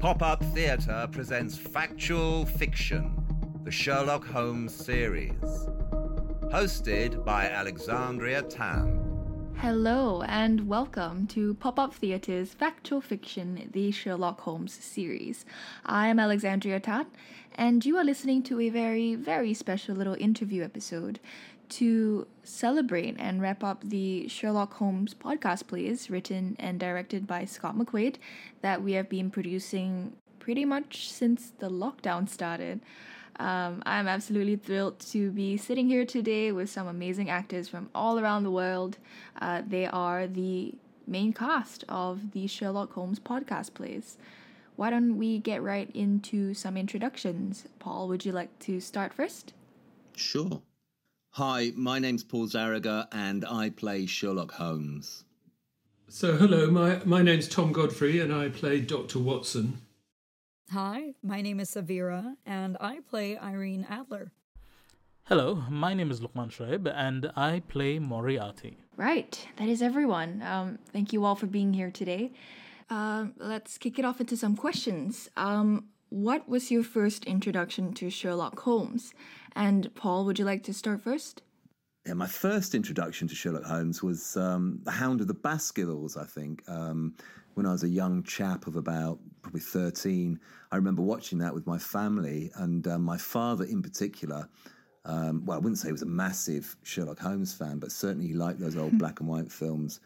Pop Up Theatre presents Factual Fiction, the Sherlock Holmes series. Hosted by Alexandria Tan. Hello and welcome to Pop Up Theatre's Factual Fiction, the Sherlock Holmes series. I am Alexandria Tan, and you are listening to a very, very special little interview episode to celebrate and wrap up the Sherlock Holmes podcast plays written and directed by Scott McQuaid that we have been producing pretty much since the lockdown started. Um, I'm absolutely thrilled to be sitting here today with some amazing actors from all around the world. Uh, they are the main cast of the Sherlock Holmes podcast plays. Why don't we get right into some introductions? Paul, would you like to start first? Sure. Hi, my name's Paul Zarager, and I play Sherlock Holmes. So, hello, my, my name's Tom Godfrey, and I play Dr. Watson. Hi, my name is Savira, and I play Irene Adler. Hello, my name is Lukman Shoaib, and I play Moriarty. Right, that is everyone. Um, thank you all for being here today. Uh, let's kick it off into some questions. Um, what was your first introduction to Sherlock Holmes? And Paul, would you like to start first? Yeah, my first introduction to Sherlock Holmes was um, The Hound of the Baskervilles, I think. Um, when I was a young chap of about probably 13. I remember watching that with my family, and uh, my father in particular. Um, well, I wouldn't say he was a massive Sherlock Holmes fan, but certainly he liked those old black and white films.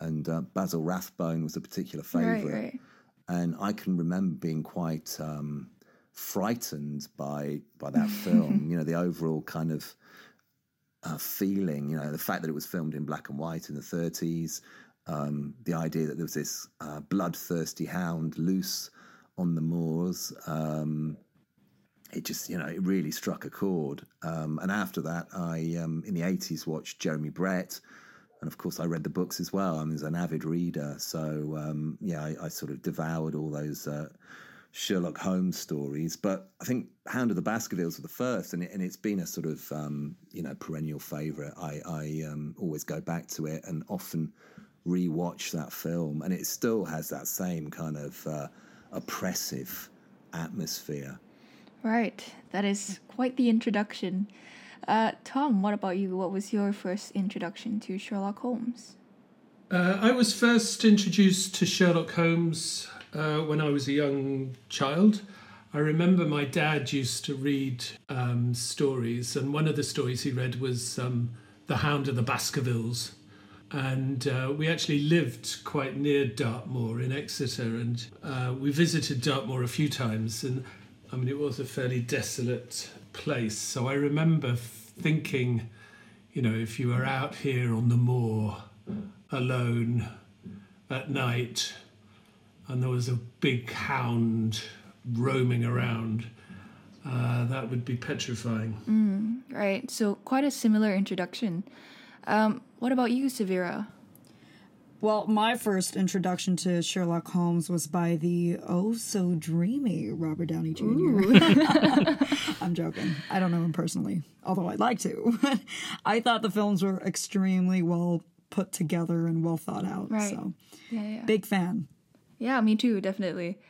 And uh, Basil Rathbone was a particular favourite. Right, right. And I can remember being quite um, frightened by by that film. you know, the overall kind of uh, feeling. You know, the fact that it was filmed in black and white in the 30s, um, the idea that there was this uh, bloodthirsty hound loose on the moors. Um, it just, you know, it really struck a chord. Um, and after that, I, um, in the 80s, watched Jeremy Brett. And of course, I read the books as well. I was an avid reader. So, um, yeah, I, I, sort of devoured all those uh, Sherlock Holmes stories. But I think Hound of the Baskervilles was the first. And, it, and it's been a sort of, um, you know, perennial favourite. I, I always go back to it and often rewatch that film, and it still has that same kind of uh, oppressive atmosphere. Right, that is quite the introduction. Uh, Tom, what about you? What was your first introduction to Sherlock Holmes? Uh, I was first introduced to Sherlock Holmes uh, when I was a young child. I remember my dad used to read um, stories, and one of the stories he read was um, The Hound of the Baskervilles and uh, we actually lived quite near Dartmoor in Exeter, and uh, we visited Dartmoor a few times, and I mean it was a fairly desolate place. So I remember thinking, you know, if you were out here on the moor alone at night, and there was a big hound roaming around. Uh, that would be petrifying. Mm, right. So, quite a similar introduction. Um, what about you, Savira? Well, my first introduction to Sherlock Holmes was by the oh so dreamy Robert Downey Jr. I'm joking. I don't know him personally, although I'd like to. I thought the films were extremely well put together and well thought out. Right. So, yeah, yeah. big fan. Yeah, me too, definitely.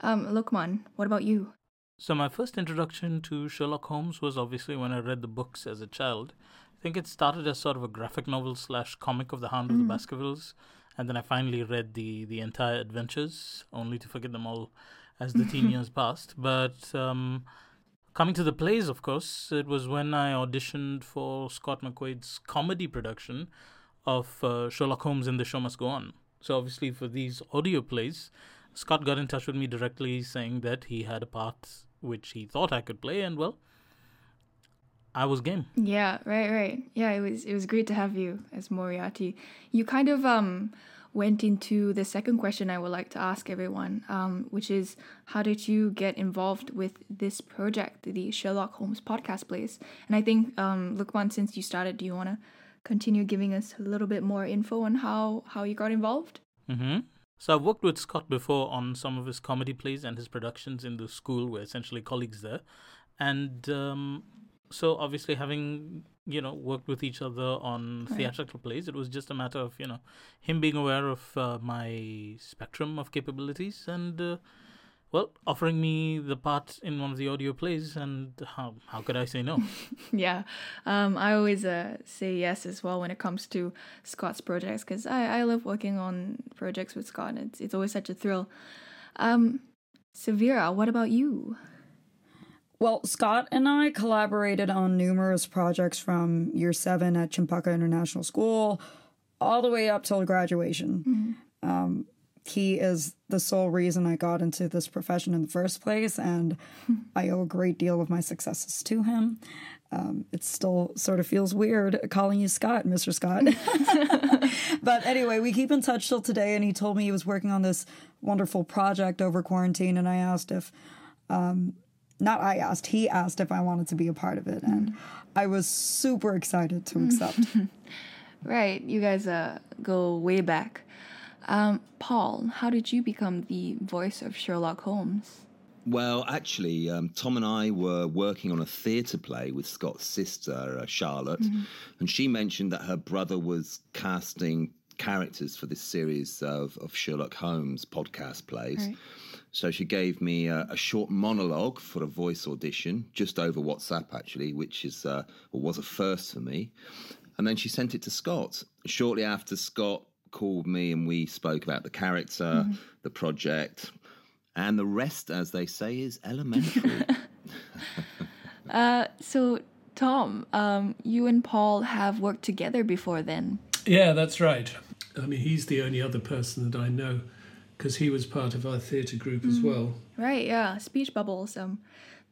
Um, Lukman, what about you? So, my first introduction to Sherlock Holmes was obviously when I read the books as a child. I think it started as sort of a graphic novel slash comic of the Hound mm. of the mm. Baskervilles, and then I finally read the the entire adventures, only to forget them all as the teen years passed. But um, coming to the plays, of course, it was when I auditioned for Scott McQuaid's comedy production of uh, Sherlock Holmes and the Show Must Go On. So obviously, for these audio plays, Scott got in touch with me directly, saying that he had a part which he thought I could play, and well I was game. Yeah, right, right. Yeah, it was it was great to have you as Moriarty. You kind of um went into the second question I would like to ask everyone, um, which is how did you get involved with this project, the Sherlock Holmes podcast plays? And I think um, Lukman, since you started, do you want to continue giving us a little bit more info on how how you got involved? Mm-hmm. So I've worked with Scott before on some of his comedy plays and his productions in the school. We're essentially colleagues there, and um, so obviously having you know worked with each other on right. theatrical plays it was just a matter of you know him being aware of uh, my spectrum of capabilities and uh, well, offering me the part in one of the audio plays, and how how could I say no? yeah, um, I always uh, say yes as well when it comes to Scott's projects because I, I love working on projects with Scott. It's it's always such a thrill. Um, Severa, what about you? Well, Scott and I collaborated on numerous projects from year seven at Cempaka International School all the way up till graduation. Mm-hmm. Um, he is the sole reason I got into this profession in the first place, and I owe a great deal of my successes to him. Um, it still sort of feels weird calling you Scott, Mr. Scott. but anyway, we keep in touch till today, and he told me he was working on this wonderful project over quarantine, and I asked if, um, not I asked, he asked if I wanted to be a part of it, and I was super excited to accept. right, you guys uh, go way back. Um, Paul, how did you become the voice of Sherlock Holmes? Well, actually, um, Tom and I were working on a theatre play with Scott's sister, uh, Charlotte, mm-hmm. and she mentioned that her brother was casting characters for this series of, of Sherlock Holmes podcast plays. Right. So she gave me a, a, short monologue for a voice audition, just over WhatsApp, actually, which is uh, or was a first for me. And then she sent it to Scott. Shortly after, Scott called me and we spoke about the character, mm-hmm. the project, and the rest, as they say, is elementary. uh, so, Tom, um, you and Paul have worked together before then. Yeah, that's right. I mean, he's the only other person that I know because he was part of our theatre group mm-hmm. as well. Right, yeah. Speech bubbles. Um,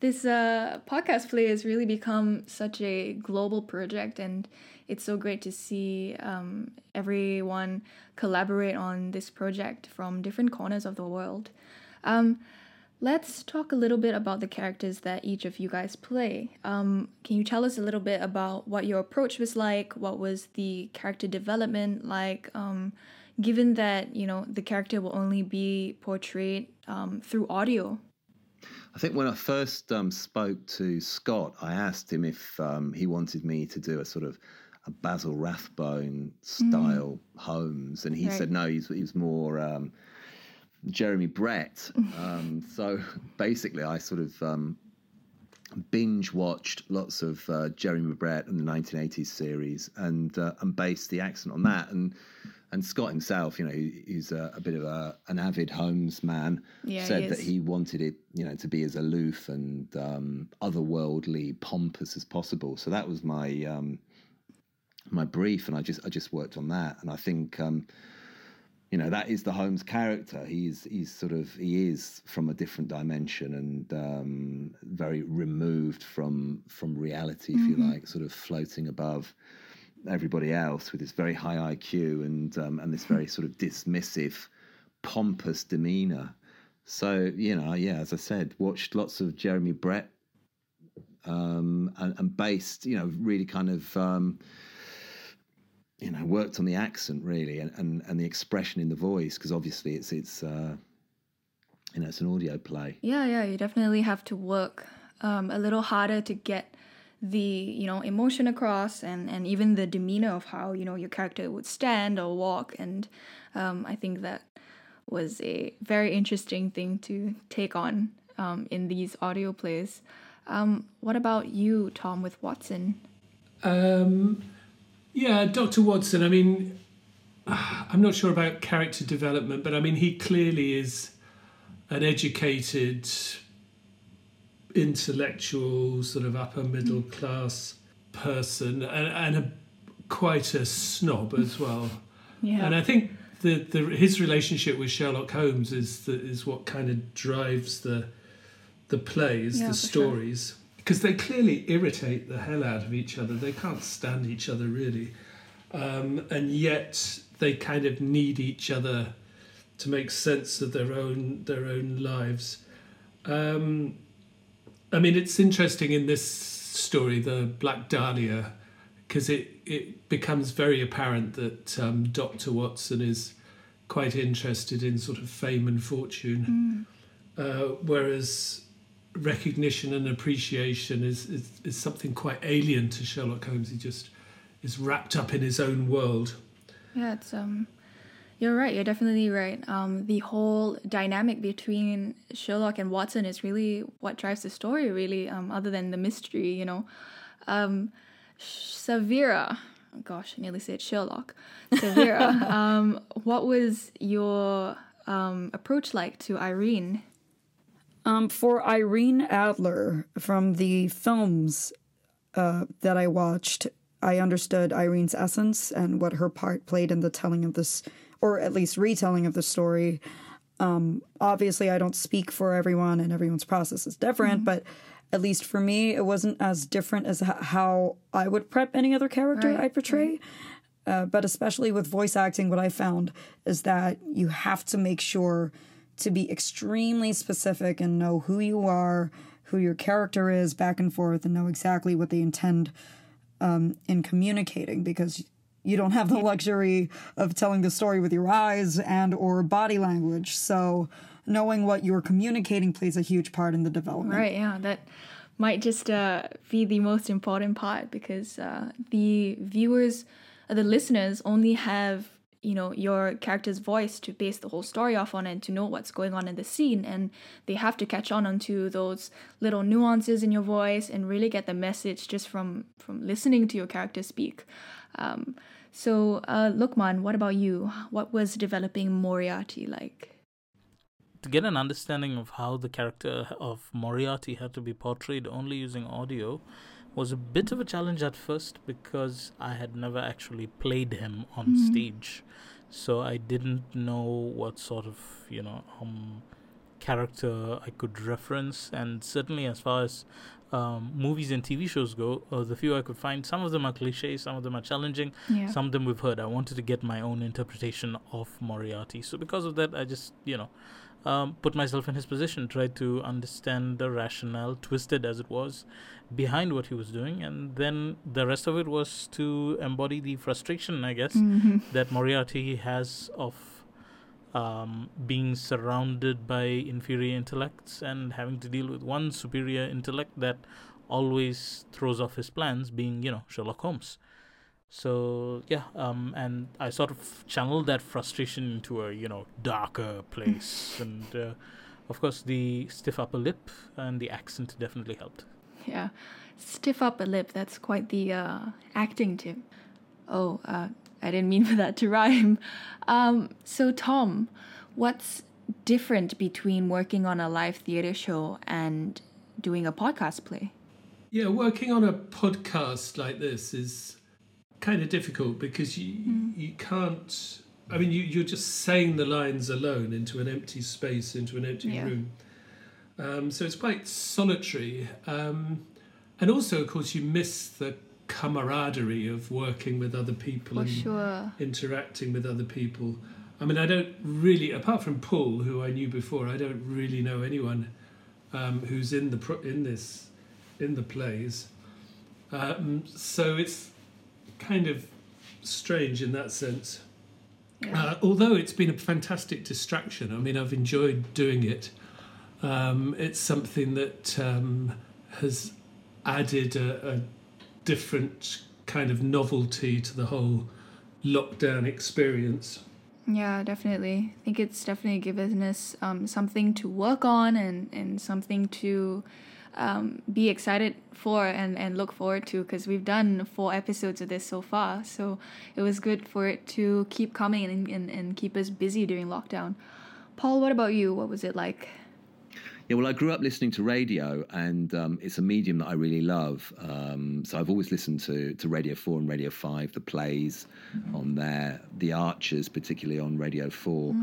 this uh, podcast play has really become such a global project and it's so great to see um, everyone collaborate on this project from different corners of the world. Um, let's talk a little bit about the characters that each of you guys play. Um, can you tell us a little bit about what your approach was like? What was the character development like? Given that you know the character will only be portrayed um, through audio. I think when I first um, spoke to Scott, I asked him if um, he wanted me to do a sort of a Basil Rathbone style mm. Holmes, and he right. said no. He's he's more um, Jeremy Brett. Um, so basically, I sort of um, binge watched lots of uh, Jeremy Brett and the 1980s series, and uh, and based the accent on that. And and Scott himself, you know, he's a, a bit of a, an avid Holmes man, yeah, said he that he wanted it, you know, to be as aloof and um, otherworldly, pompous as possible. So that was my um, my brief, and I just I just worked on that, and I think um, you know that is the Holmes character. He's he's sort of he is from a different dimension and um, very removed from from reality, if mm-hmm. you like, sort of floating above everybody else with this very high IQ and um, and this very sort of dismissive, pompous demeanor. So you know, yeah, as I said, watched lots of Jeremy Brett um, and, and, based, you know, really kind of um, you know worked on the accent really and, and, and the expression in the voice because obviously it's it's uh, you know it's an audio play yeah yeah you definitely have to work um, a little harder to get the you know emotion across and and even the demeanor of how you know your character would stand or walk and um, i think that was a very interesting thing to take on um, in these audio plays um, what about you tom with watson um yeah, Dr. Watson, I mean, I'm not sure about character development, but I mean, he clearly is an educated, intellectual, sort of upper middle class person and, and a, quite a snob as well. Yeah. And I think the, the his relationship with Sherlock Holmes is the, is what kind of drives the the plays, yeah, the stories. Sure because they clearly irritate the hell out of each other. They can't stand each other really, um, and yet they kind of need each other to make sense of their own their own lives. Um, I mean, it's interesting in this story, the Black Dahlia, because it it becomes very apparent that um, Doctor Watson is quite interested in sort of fame and fortune, mm. uh, whereas recognition and appreciation is, is, is something quite alien to Sherlock Holmes. He just is wrapped up in his own world. Yeah, it's um, You're right. You're definitely right. Um, the whole dynamic between Sherlock and Watson is really what drives the story, really, um, other than the mystery, you know. Um, Severa, oh gosh, I nearly said Sherlock. Severa, um, what was your um, approach like to Irene? Um, for Irene Adler from the films uh, that I watched, I understood Irene's essence and what her part played in the telling of this, or at least retelling of the story. Um, obviously, I don't speak for everyone, and everyone's process is different, but at least for me, it wasn't as different as h- how I would prep any other character Right, I portray. Uh, but especially with voice acting, what I found is that you have to make sure to be extremely specific and know who you are, who your character is, back and forth, and know exactly what they intend um, in communicating because you don't have the luxury of telling the story with your eyes and or body language. So knowing what you're communicating plays a huge part in the development. Right, yeah, that might just uh, be the most important part because uh, the viewers, uh, the listeners only have, you know, your character's voice to base the whole story off on and to know what's going on in the scene. And they have to catch on onto those little nuances in your voice and really get the message just from, from listening to your character speak. Um, so, uh, Lukman, what about you? What was developing Moriarty like? to get an understanding of how the character of Moriarty had to be portrayed only using audio was a bit of a challenge at first because I had never actually played him on stage. So I didn't know what sort of, you know, um, character I could reference. And certainly, as far as um, movies and TV shows go, uh, the few I could find, some of them are cliches, some of them are challenging, Yeah. some of them we've heard. I wanted to get my own interpretation of Moriarty. So because of that, I just, you know, um, put myself in his position, tried to understand the rationale, twisted as it was, behind what he was doing, and then the rest of it was to embody the frustration, I guess, that Moriarty has of um, being surrounded by inferior intellects and having to deal with one superior intellect that always throws off his plans, being, you know, Sherlock Holmes. So yeah, um, and I sort of channeled that frustration into a you know darker place, and uh, of course the stiff upper lip and the accent definitely helped. Yeah, stiff upper lip. That's quite the uh, acting tip. Oh, uh, I didn't mean for that to rhyme. Um, so, Tom, what's different between working on a live theater show and doing a podcast play? Yeah, working on a podcast like this is kind of difficult because you you can't. I mean, you, you're just saying the lines alone into an empty space, into an empty Yeah. room. Um, so it's quite solitary, um, and also, of course, you miss the camaraderie of working with other people For and sure. interacting with other people. I mean, I don't really, apart from Paul, who I knew before, I don't really know anyone um, who's in the pro- in this in the plays. Um, so it's kind of strange in that sense. Yeah. Uh, although it's been a fantastic distraction. I mean, I've enjoyed doing it. Um, it's something that um, has added a, a different kind of novelty to the whole lockdown experience. Yeah, definitely. I think it's definitely given us um, something to work on and, and something to um, be excited for and, and look forward to because we've done four episodes of this so far. So it was good for it to keep coming and, and, and keep us busy during lockdown. Paul, what about you? What was it like? Yeah, well, I grew up listening to radio, and um, it's a medium that I really love. Um, so I've always listened to to Radio Four and Radio Five, the plays on there, the Archers, particularly on Radio Four.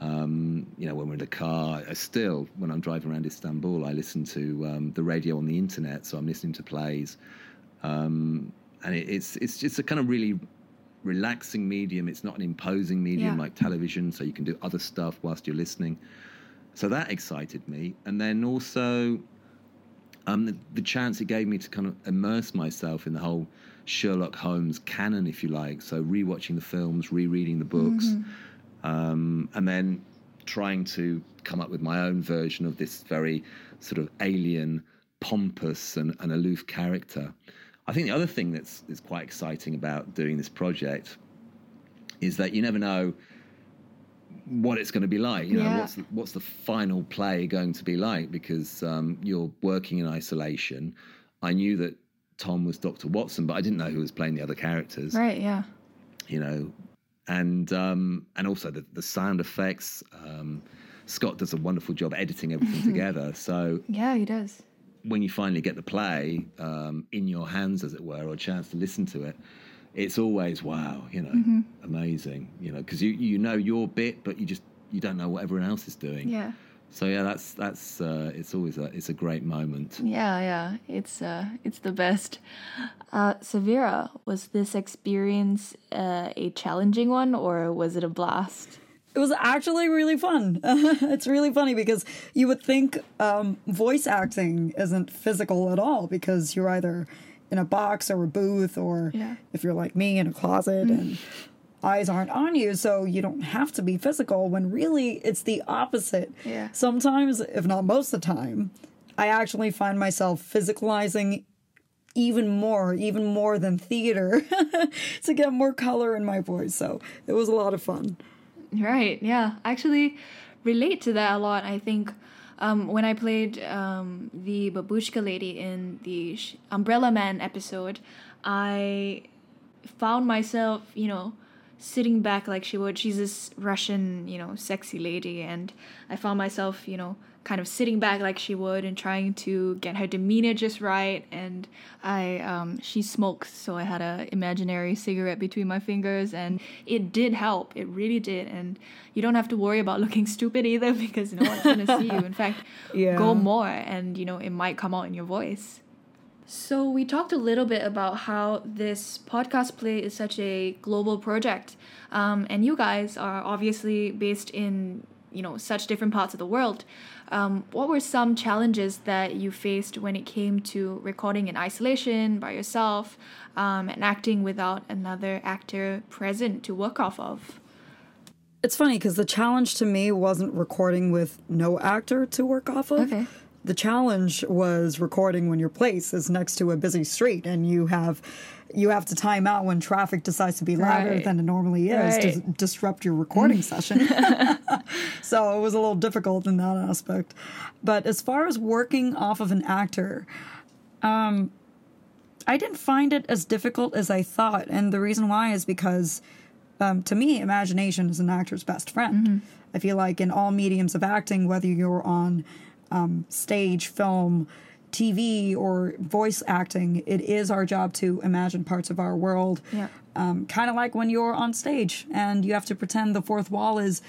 Um, you know, when we're in the car, I still when I'm driving around Istanbul, I listen to um, the radio on the internet. So I'm listening to plays, um, and it, it's it's just a kind of really relaxing medium. It's not an imposing medium Yeah. like television, so you can do other stuff whilst you're listening. So that excited me, and then also um, the, the chance it gave me to kind of immerse myself in the whole Sherlock Holmes canon, if you like. So rewatching the films, rereading the books, um, and then trying to come up with my own version of this very sort of alien, pompous, and, and aloof character. I think the other thing that's, that's quite exciting about doing this project is that you never know what it's going to be like. You know, Yeah. what's the, what's the final play going to be like? Because um, you're working in isolation. I knew that Tom was Doctor Watson, but I didn't know who was playing the other characters. Right, yeah. You know, and um, and also the, the sound effects. Um, Scott does a wonderful job editing everything together. So Yeah, he does. when you finally get the play um, in your hands, as it were, or a chance to listen to it, it's always wow, you know, amazing, you know, because you you know your bit, but you just you don't know what everyone else is doing. Yeah. So yeah, that's that's uh, it's always a it's a great moment. Yeah, yeah, it's uh, it's the best. Uh, Severa, was this experience uh, a challenging one, or was it a blast? It was actually really fun. it's really funny because you would think um, voice acting isn't physical at all because you're either in a box or a booth, or Yeah. if you're like me in a closet and eyes aren't on you, so you don't have to be physical. When really it's the opposite. Yeah. Sometimes, if not most of the time, I actually find myself physicalizing even more, even more than theater to get more color in my voice. So it was a lot of fun. Right. Yeah. I Actually, relate to that a lot. I think um, when I played um, the babushka lady in the Umbrella Man episode, I found myself, you know, sitting back like she would. She's this Russian, you know, sexy lady, and I found myself, you know, kind of sitting back like she would and trying to get her demeanor just right. And I, um, she smokes, so I had a imaginary cigarette between my fingers, and it did help. It really did, and you don't have to worry about looking stupid either because no one's gonna see you. In fact, Yeah. go more, and you know it might come out in your voice. So we talked a little bit about how this podcast play is such a global project, um, and you guys are obviously based in you know such different parts of the world. Um, what were some challenges that you faced when it came to recording in isolation by yourself um, and acting without another actor present to work off of? It's funny because the challenge to me wasn't recording with no actor to work off of. Okay. The challenge was recording when your place is next to a busy street and you have you have to time out when traffic decides to be louder Right. than it normally is to disrupt your recording session. so it was a little difficult in that aspect. But as far as working off of an actor, um, I didn't find it as difficult as I thought. And the reason why is because um, to me, imagination is an actor's best friend. I feel like in all mediums of acting, whether you're on um, stage, film, TV, or voice acting, it is our job to imagine parts of our world. Yeah. Um, kind of like when you're on stage and you have to pretend the fourth wall is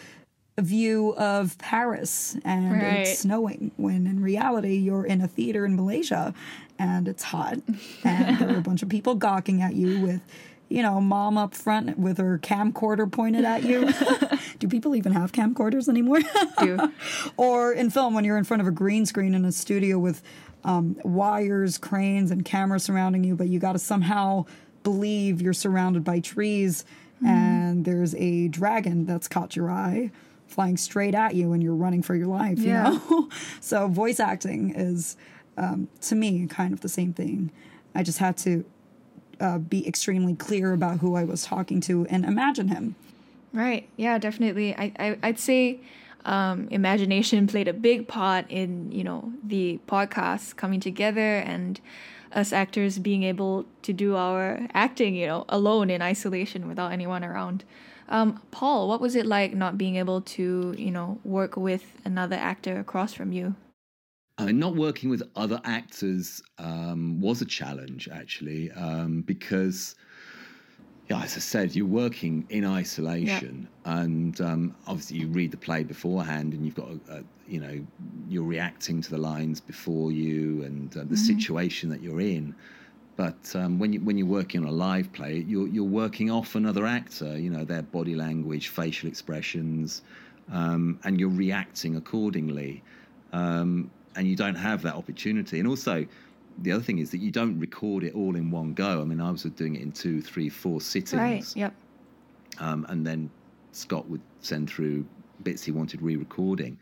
a view of Paris and Right. it's snowing, when in reality you're in a theater in Malaysia and it's hot and there are a bunch of people gawking at you with, you know, mom up front with her camcorder pointed at you. Do people even have camcorders anymore? Do. or in film when you're in front of a green screen in a studio with um, wires, cranes, and cameras surrounding you, but you got to somehow believe you're surrounded by trees and there's a dragon that's caught your eye flying straight at you and you're running for your life Yeah. you know so voice acting is um, to me kind of the same thing i just had to uh, be extremely clear about who i was talking to and imagine him Right. Yeah, definitely. I, I I'd say um, imagination played a big part in you know the podcast coming together and us actors being able to do our acting you know alone in isolation without anyone around. Um, Paul, what was it like not being able to you know work with another actor across from you? Mean, not working with other actors um, was a challenge actually, um, because, yeah, as I said, you're working in isolation, and um, obviously you read the play beforehand, and you've got, a, a, you know, you're reacting to the lines before you and uh, the situation that you're in. But um, when you when you're working on a live play, you're you're working off another actor. You know their body language, facial expressions, um, and you're reacting accordingly. Um, and you don't have that opportunity. And also, the other thing is that you don't record it all in one go. I mean, I was doing it in two, three, four sittings, Right. Yep. um, and then Scott would send through bits he wanted re-recording.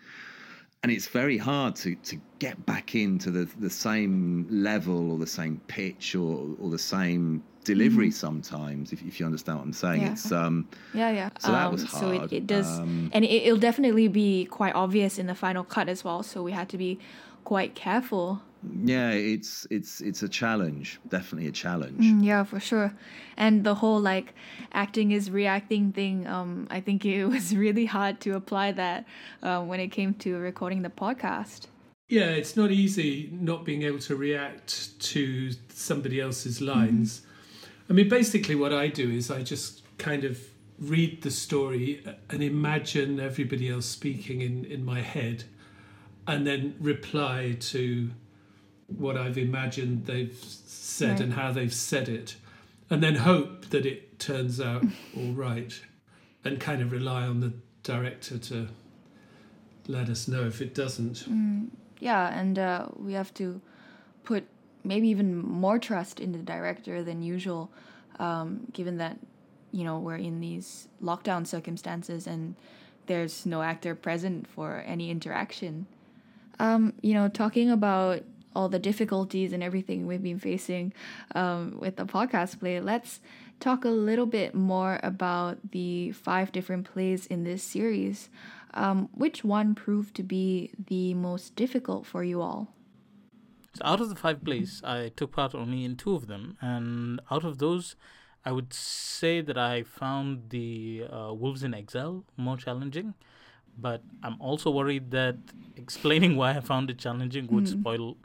And it's very hard to, to get back into the, the same level or the same pitch or, or the same delivery sometimes. If, if you understand what I'm saying, Yeah. it's um, Yeah, yeah. So that was hard. So it, it does, Um, and it, it'll definitely be quite obvious in the final cut as well. So we had to be quite careful. yeah, it's it's it's a challenge, definitely a challenge. Mm, Yeah, for sure. And the whole like acting is reacting thing, um, I think it was really hard to apply that uh, when it came to recording the podcast. Yeah, it's not easy not being able to react to somebody else's lines. I mean, basically, what I do is I just kind of read the story and imagine everybody else speaking in, in my head and then reply to what I've imagined they've said Right. and how they've said it. And then hope that it turns out all right and kind of rely on the director to let us know if it doesn't. Yeah, and uh, we have to put maybe even more trust in the director than usual, um, given that you know we're in these lockdown circumstances and there's no actor present for any interaction. Um, you know, talking about all the difficulties and everything we've been facing um, with the podcast play, let's talk a little bit more about the five different plays in this series. Um, which one proved to be the most difficult for you all? So out of the five plays, I took part only in two of them, and out of those, I would say that I found the uh, Wolves in Exile more challenging. But I'm also worried that explaining why I found it challenging would spoil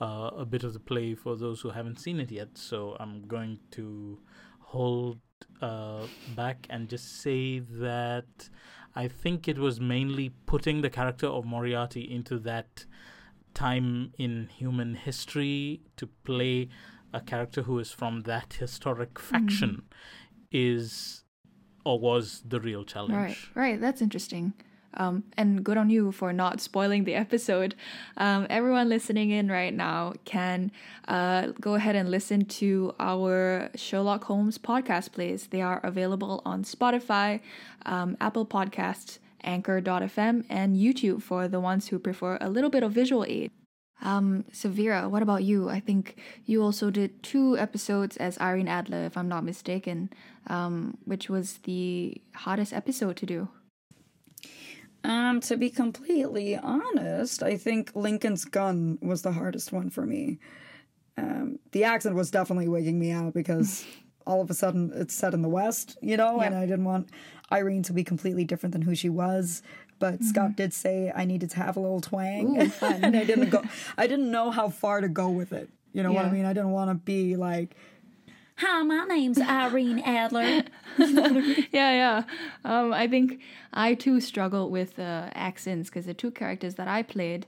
uh, a bit of the play for those who haven't seen it yet. So I'm going to hold uh, back and just say that I think it was mainly putting the character of Moriarty into that time in human history to play a character who is from that historic faction is or was the real challenge. Right, right. That's interesting. Um, and good on you for not spoiling the episode. Um, everyone listening in right now can uh, go ahead and listen to our Sherlock Holmes podcast plays. They are available on Spotify, um, Apple Podcasts, Anchor.fm, and YouTube for the ones who prefer a little bit of visual aid. Um, what about you? I think you also did two episodes as Irene Adler, if I'm not mistaken, um, which was the hardest episode to do. Um, to be completely honest, I think Lincoln's gun was the hardest one for me. Um, the accent was definitely waking me out because all of a sudden it's set in the West, you know, and I didn't want Irene to be completely different than who she was. But Scott did say I needed to have a little twang, Ooh, and I didn't go. I didn't know how far to go with it. You know what I mean? I didn't want to be like, "Hi, my name's Irene Adler." yeah, yeah. Um, I think I too struggled with uh, accents because the two characters that I played,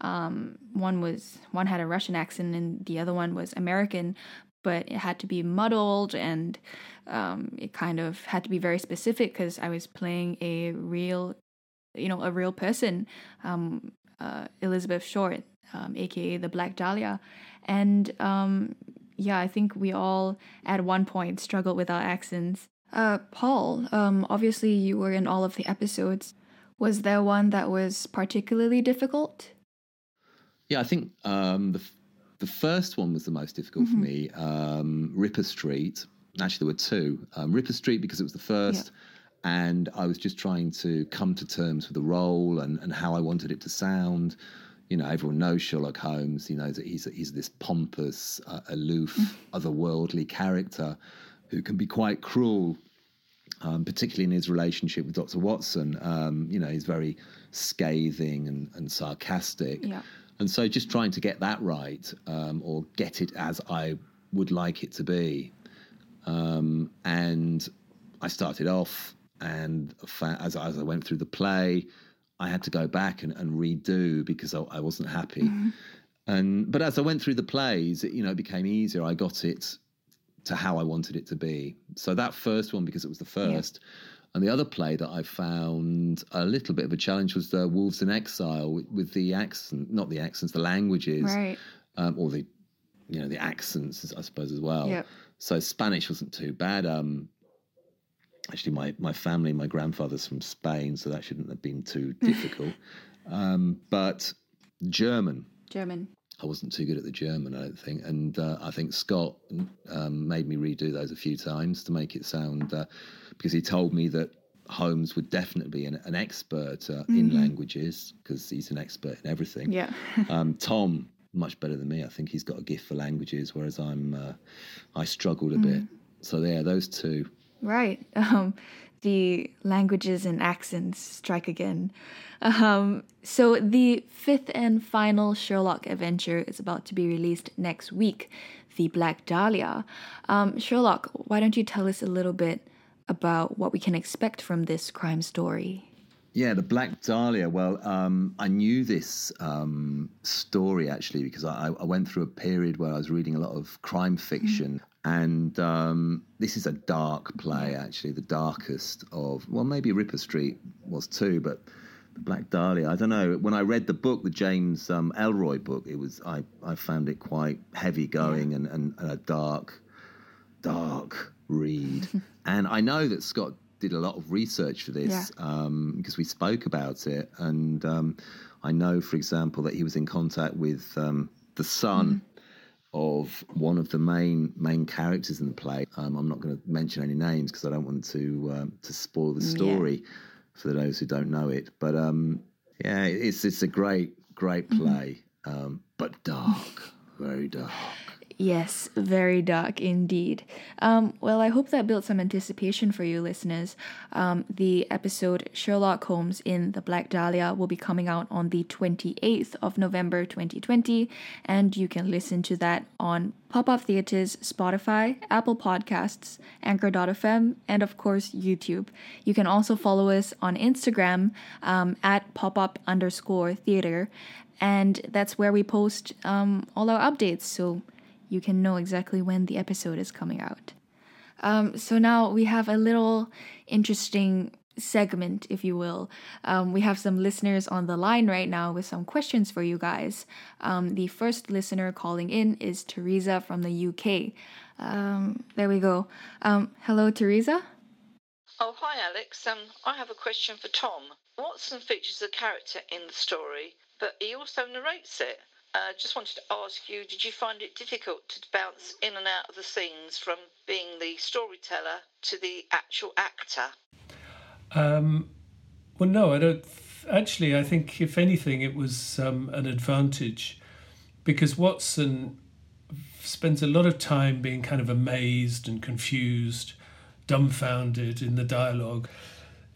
um, one was one had a Russian accent and the other one was American, but it had to be muddled and um, it kind of had to be very specific because I was playing a real, you know, a real person, um, uh, Elizabeth Short, um, aka the Black Dahlia, and um, yeah, I think we all at one point struggled with our accents. Uh, Paul, um, obviously you were in all of the episodes. Was there one that was particularly difficult? Yeah, I think um, the f- the first one was the most difficult for me. Um, Ripper Street. Actually, there were two. Um, Ripper Street because it was the first, and I was just trying to come to terms with the role and, and how I wanted it to sound. You know, everyone knows Sherlock Holmes. You know that he's he's this pompous, uh, aloof, otherworldly character who can be quite cruel um, particularly in his relationship with Dr. Watson. Um, you know, he's very scathing and, and sarcastic. Yeah. And so just trying to get that right um, or get it as I would like it to be. Um, and I started off, and as, as I went through the play, I had to go back and, and redo because I, I wasn't happy. And but as I went through the plays, it, you know, it became easier. I got it to how I wanted it to be. So that first one, because it was the first, and the other play that I found a little bit of a challenge was the Wolves in Exile with, with the accent, not the accents, the languages, Right. um, or the you know the accents, I suppose as well. Yep. So Spanish wasn't too bad. Um, actually, my my family, my grandfather's from Spain, so that shouldn't have been too difficult. um, but German, German. I wasn't too good at the German, I don't think. And uh, I think Scott um, made me redo those a few times to make it sound, uh, because he told me that Holmes would definitely be an, an expert uh, mm-hmm. in languages because he's an expert in everything. Yeah. um, Tom, much better than me. I think he's got a gift for languages, whereas I'm, uh, I struggled a mm. bit. So yeah, those two. Right. Um, the languages and accents strike again. Um, so, the fifth and final Sherlock adventure is about to be released next week, The Black Dahlia. Um, Sherlock, why don't you tell us a little bit about what we can expect from this crime story? Yeah, the Black Dahlia. Well, um, I knew this um, story actually because I, I, went through a period where I was reading a lot of crime fiction. And um, this is a dark play, actually, the darkest of, well, maybe Ripper Street was too, but the Black Dahlia, I don't know. When I read the book, the James um, Ellroy book, it was, I, I found it quite heavy going yeah. and, and, and a dark, dark read. and I know that Scott did a lot of research for this yeah. um, because we spoke about it. And um, I know, for example, that he was in contact with um, the son. Mm-hmm of one of the main main characters in the play. Um, I'm not going to mention any names because I don't want to um, to spoil the story yeah. for those who don't know it. But um, yeah, it's it's a great great mm-hmm. play, mm-hmm. but dark, very dark. Yes, very dark indeed. Um, well, I hope that built some anticipation for you listeners. Um, the episode Sherlock Holmes in the Black Dahlia will be coming out on the 28th of November 2020, and you can listen to that on Pop Up Theaters, Spotify, Apple Podcasts, Anchor.fm, and of course, YouTube. You can also follow us on Instagram um, at pop up underscore theater, and that's where we post um, all our updates. So you can know exactly when the episode is coming out. Um, so now we have a little interesting segment, if you will. Um, we have some listeners on the line right now with some questions for you guys. Um, the first listener calling in is Teresa from the UK. Um, there we go. Um, hello, Teresa. Oh, hi, Alex. Um, I have a question for Tom. Watson features a character in the story, but he also narrates it. Uh, just wanted to ask you did you find it difficult to bounce in and out of the scenes from being the storyteller to the actual actor? Um, well, no, I don't. Actually, I think if anything, it was um, an advantage because Watson spends a lot of time being kind of amazed and confused, dumbfounded in the dialogue.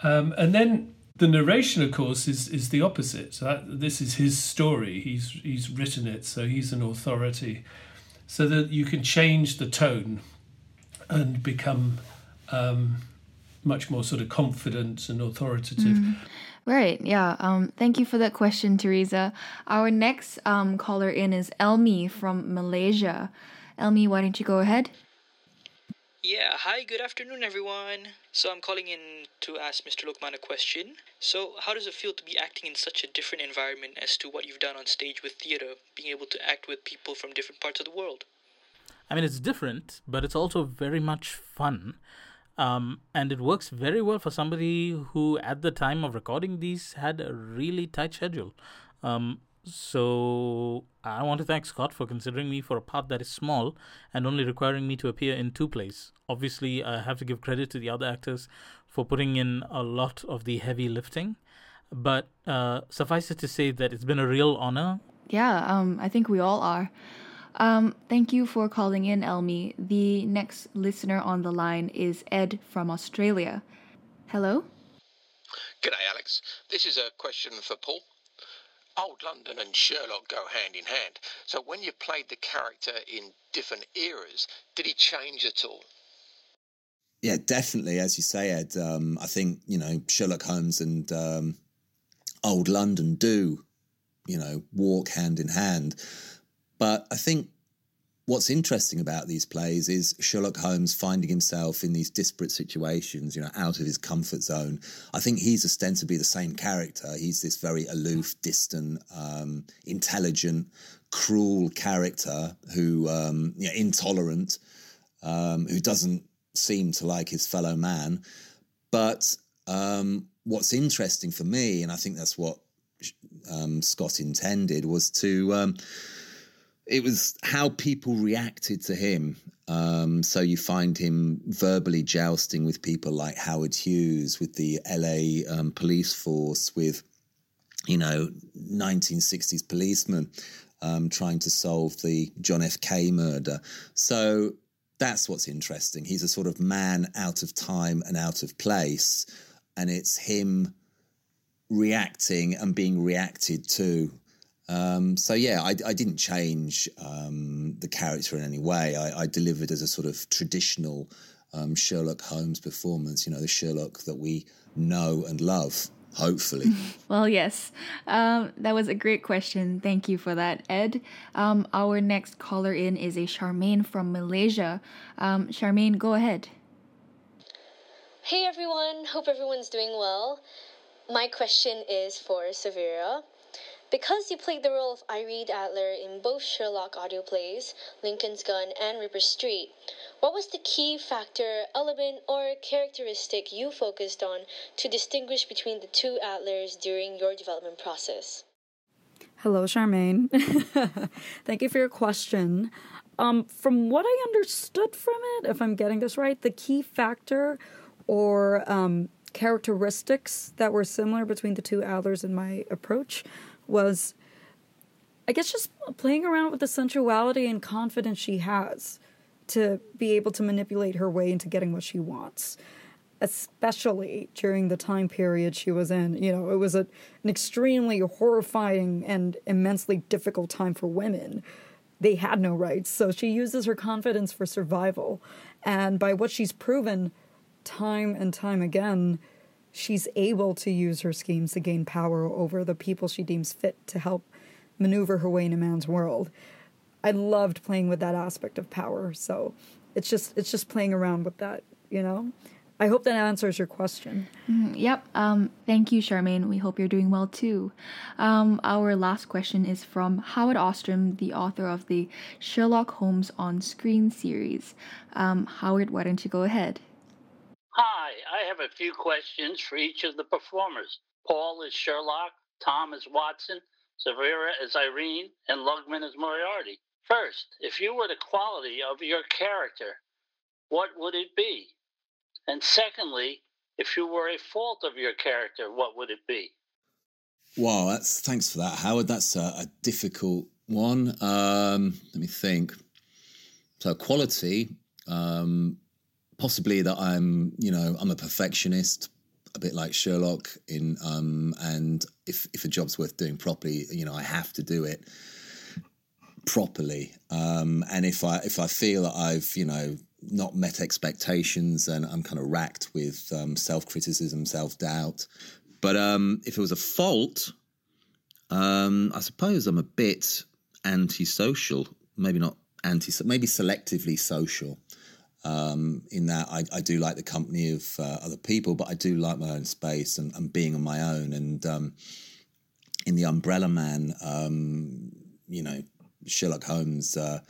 Um, and then the narration, of course, is is the opposite. That, this is his story. He's he's written it, so he's an authority. So that you can change the tone and become um, much more sort of confident and authoritative. Mm. Right. Yeah. Um, thank you for that question, Teresa. Our next um, caller in is Elmi from Malaysia. Elmi, why don't you go ahead? Yeah, hi, good afternoon, everyone. So, I'm calling in to ask Mr. Lukman a question. So, how does it feel to be acting in such a different environment as to what you've done on stage with theater, being able to act with people from different parts of the world? I mean, it's different, but it's also very much fun. Um, and it works very well for somebody who, at the time of recording these, had a really tight schedule. Um, so I want to thank Scott for considering me for a part that is small and only requiring me to appear in two plays. Obviously, I have to give credit to the other actors for putting in a lot of the heavy lifting, but uh, suffice it to say that it's been a real honor. Yeah, um, I think we all are. Um, thank you for calling in, Elmi. The next listener on the line is Ed from Australia. Hello? G'day, Alex. This is a question for Paul. Old London and Sherlock go hand in hand. So when you played the character in different eras, did he change at all? Yeah, definitely. As you say, Ed, um, I think, you know, Sherlock Holmes and um, Old London do, you know, walk hand in hand. But I think what's interesting about these plays is Sherlock Holmes finding himself in these disparate situations, you know, out of his comfort zone. I think he's ostensibly the same character. He's this very aloof, distant, um, intelligent, cruel character who, um, you know, intolerant, um, who doesn't seem to like his fellow man. But um, what's interesting for me, and I think that's what um, Scott intended, was to um, it was how people reacted to him. Um, so you find him verbally jousting with people like Howard Hughes, with the LA um, police force, with you know 1960s policemen um, trying to solve the John F. K. murder. So that's what's interesting. He's a sort of man out of time and out of place, and it's him reacting and being reacted to. Um, so yeah, I, I didn't change um, the character in any way. I, I, delivered as a sort of traditional um, Sherlock Holmes performance. You know, the Sherlock that we know and love. Hopefully. well, yes, um, that was a great question. Thank you for that, Ed. Um, our next caller in is a Charmaine from Malaysia. Um, Charmaine, go ahead. Hey everyone, hope everyone's doing well. My question is for Severa. Because you played the role of Irene Adler in both Sherlock audio plays, Lincoln's Gun and Ripper Street, what was the key factor, element, or characteristic you focused on to distinguish between the two Adlers during your development process? Hello, Charmaine. Thank you for your question. Um, from what I understood from it, if I'm getting this right, the key factor or um, characteristics that were similar between the two Adlers in my approach was, I guess, just playing around with the sensuality and confidence she has to be able to manipulate her way into getting what she wants especially during the time period she was in. You know, it was a, an extremely horrifying and immensely difficult time for women. They had no rights, so she uses her confidence for survival. And by what she's proven time and time again, she's able to use her schemes to gain power over the people she deems fit to help maneuver her way in a man's world. I loved playing with that aspect of power. So it's just it's just playing around with that, you know. I hope that answers your question. Mm, yep. Um, thank you, Charmaine. We hope you're doing well too. Um, our last question is from Howard Ostrom, the author of the Sherlock Holmes on Screen series. Um, Howard, why don't you go ahead? Have a few questions for each of the performers. Paul is Sherlock, Tom is Watson, Severa is Irene, and Lukman is Moriarty. First, if you were the quality of your character, what would it be? And secondly, if you were a fault of your character, what would it be? Wow, that's thanks for that, Howard. That's a, a difficult one. Um, let me think. So quality, um, possibly that I'm, you know, I'm a perfectionist, a bit like Sherlock in, um, and if if a job's worth doing properly, you know, I have to do it properly. Um, and if I if I feel that I've you know not met expectations and I'm kind of racked with um, self criticism, self doubt. But um, if it was a fault, um, I suppose I'm a bit antisocial. Maybe not anti, maybe selectively social. Um, in that I, I, do like the company of uh, other people, but I do like my own space and, and being on my own. And um, in the Umbrella Man, um, you know, Sherlock Holmes uh,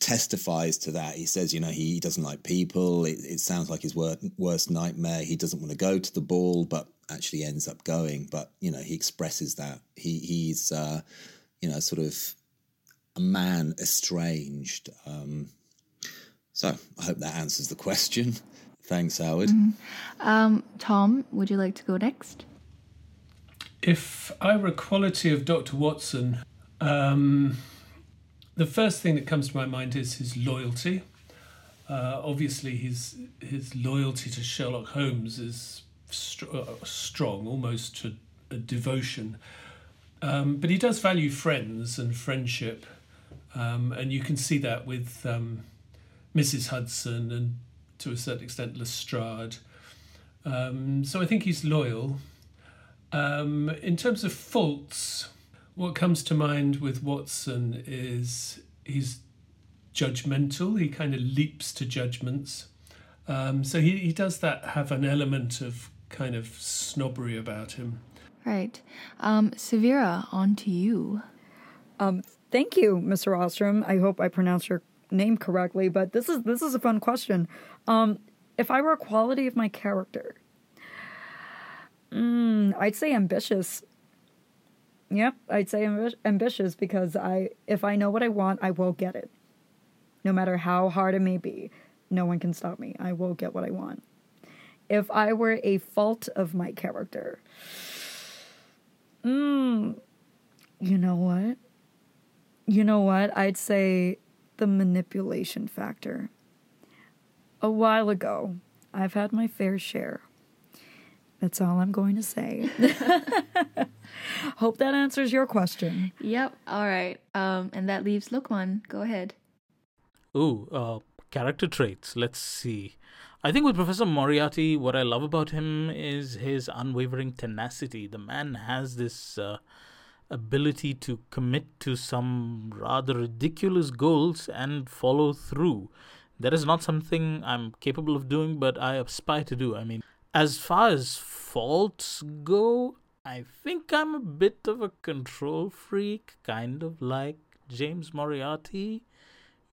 testifies to that. He says, you know, he doesn't like people. It, it sounds like his wor- worst nightmare. He doesn't want to go to the ball, but actually ends up going. But you know, he expresses that he he's uh, you know sort of a man estranged. Um, so I hope that answers the question. Thanks, Howard. Mm-hmm. Um, Tom, would you like to go next? If I were a quality of Dr. Watson, um, the first thing that comes to my mind is his loyalty. Uh, obviously, his his loyalty to Sherlock Holmes is st- uh, strong, almost to a devotion. Um, but he does value friends and friendship, um, and you can see that with um, Mrs. Hudson and to a certain extent Lestrade. Um, so I think he's loyal. Um, in terms of faults, what comes to mind with Watson is he's judgmental. He kind of leaps to judgments. Um, so he, he does that have an element of kind of snobbery about him. Right. Um, Severa, on to you. Um, thank you, Mr. Ostrom. I hope I pronounced your name correctly, but this is this is a fun question. Um, if I were a quality of my character, mm, I'd say ambitious Yep, I'd say ambi- ambitious because I if I know what I want, I will get it. No matter how hard it may be, no one can stop me. I will get what I want. If I were a fault of my character, mm, you know what? You know what? I'd say the manipulation factor. A while ago, I've had my fair share. That's all I'm going to say. Hope that answers your question. Yep. All right. Um, and that leaves Lukman. Go ahead. Ooh, uh, character traits. Let's see. I think with Professor Moriarty, what I love about him is his unwavering tenacity. The man has this uh, ability to commit to some rather ridiculous goals and follow through. That is not something I'm capable of doing, but I aspire to do. I mean, as far as faults go, I think I'm a bit of a control freak, kind of like James Moriarty.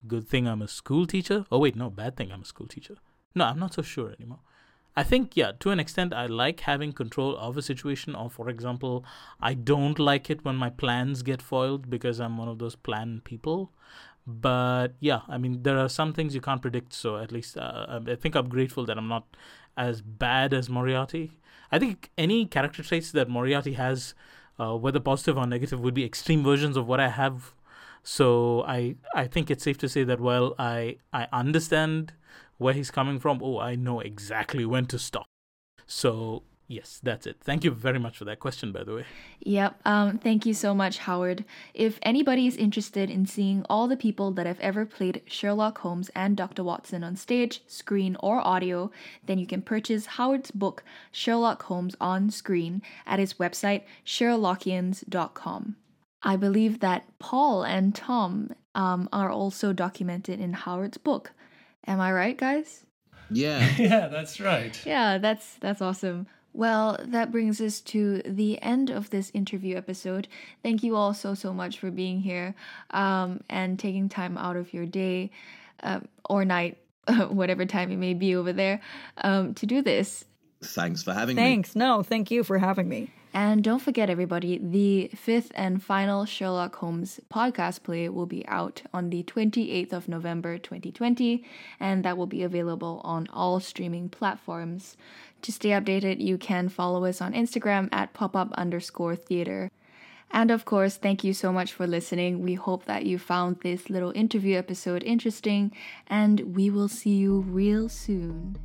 Good thing I'm a school teacher. Oh, wait, no, bad thing I'm a school teacher. No, I'm not so sure anymore. I think, yeah, to an extent, I like having control of a situation. Or, for example, I don't like it when my plans get foiled because I'm one of those plan people. But yeah, I mean, there are some things you can't predict. So at least uh, I think I'm grateful that I'm not as bad as Moriarty. I think any character traits that Moriarty has, uh, whether positive or negative, would be extreme versions of what I have. So I I think it's safe to say that while I I understand where he's coming from, oh, I know exactly when to stop. So Yes, that's it. Thank you very much for that question, by the way. Yep. Um, thank you so much, Howard. If anybody is interested in seeing all the people that have ever played Sherlock Holmes and Dr. Watson on stage, screen, or audio, then you can purchase Howard's book, Sherlock Holmes on Screen, at his website, sherlockians.com. I believe that Paul and Tom um, are also documented in Howard's book. Am I right, guys? Yeah. yeah, that's right. Yeah, that's that's awesome. Well, that brings us to the end of this interview episode. Thank you all so, so much for being here um, and taking time out of your day uh, or night, whatever time it may be over there, um, to do this. Thanks for having Thanks. me. Thanks. No, thank you for having me. And don't forget, everybody, the fifth and final Sherlock Holmes podcast play will be out on the 28th of November 2020, and that will be available on all streaming platforms. To stay updated, you can follow us on Instagram at popup underscore theater. And of course, thank you so much for listening. We hope that you found this little interview episode interesting, and we will see you real soon.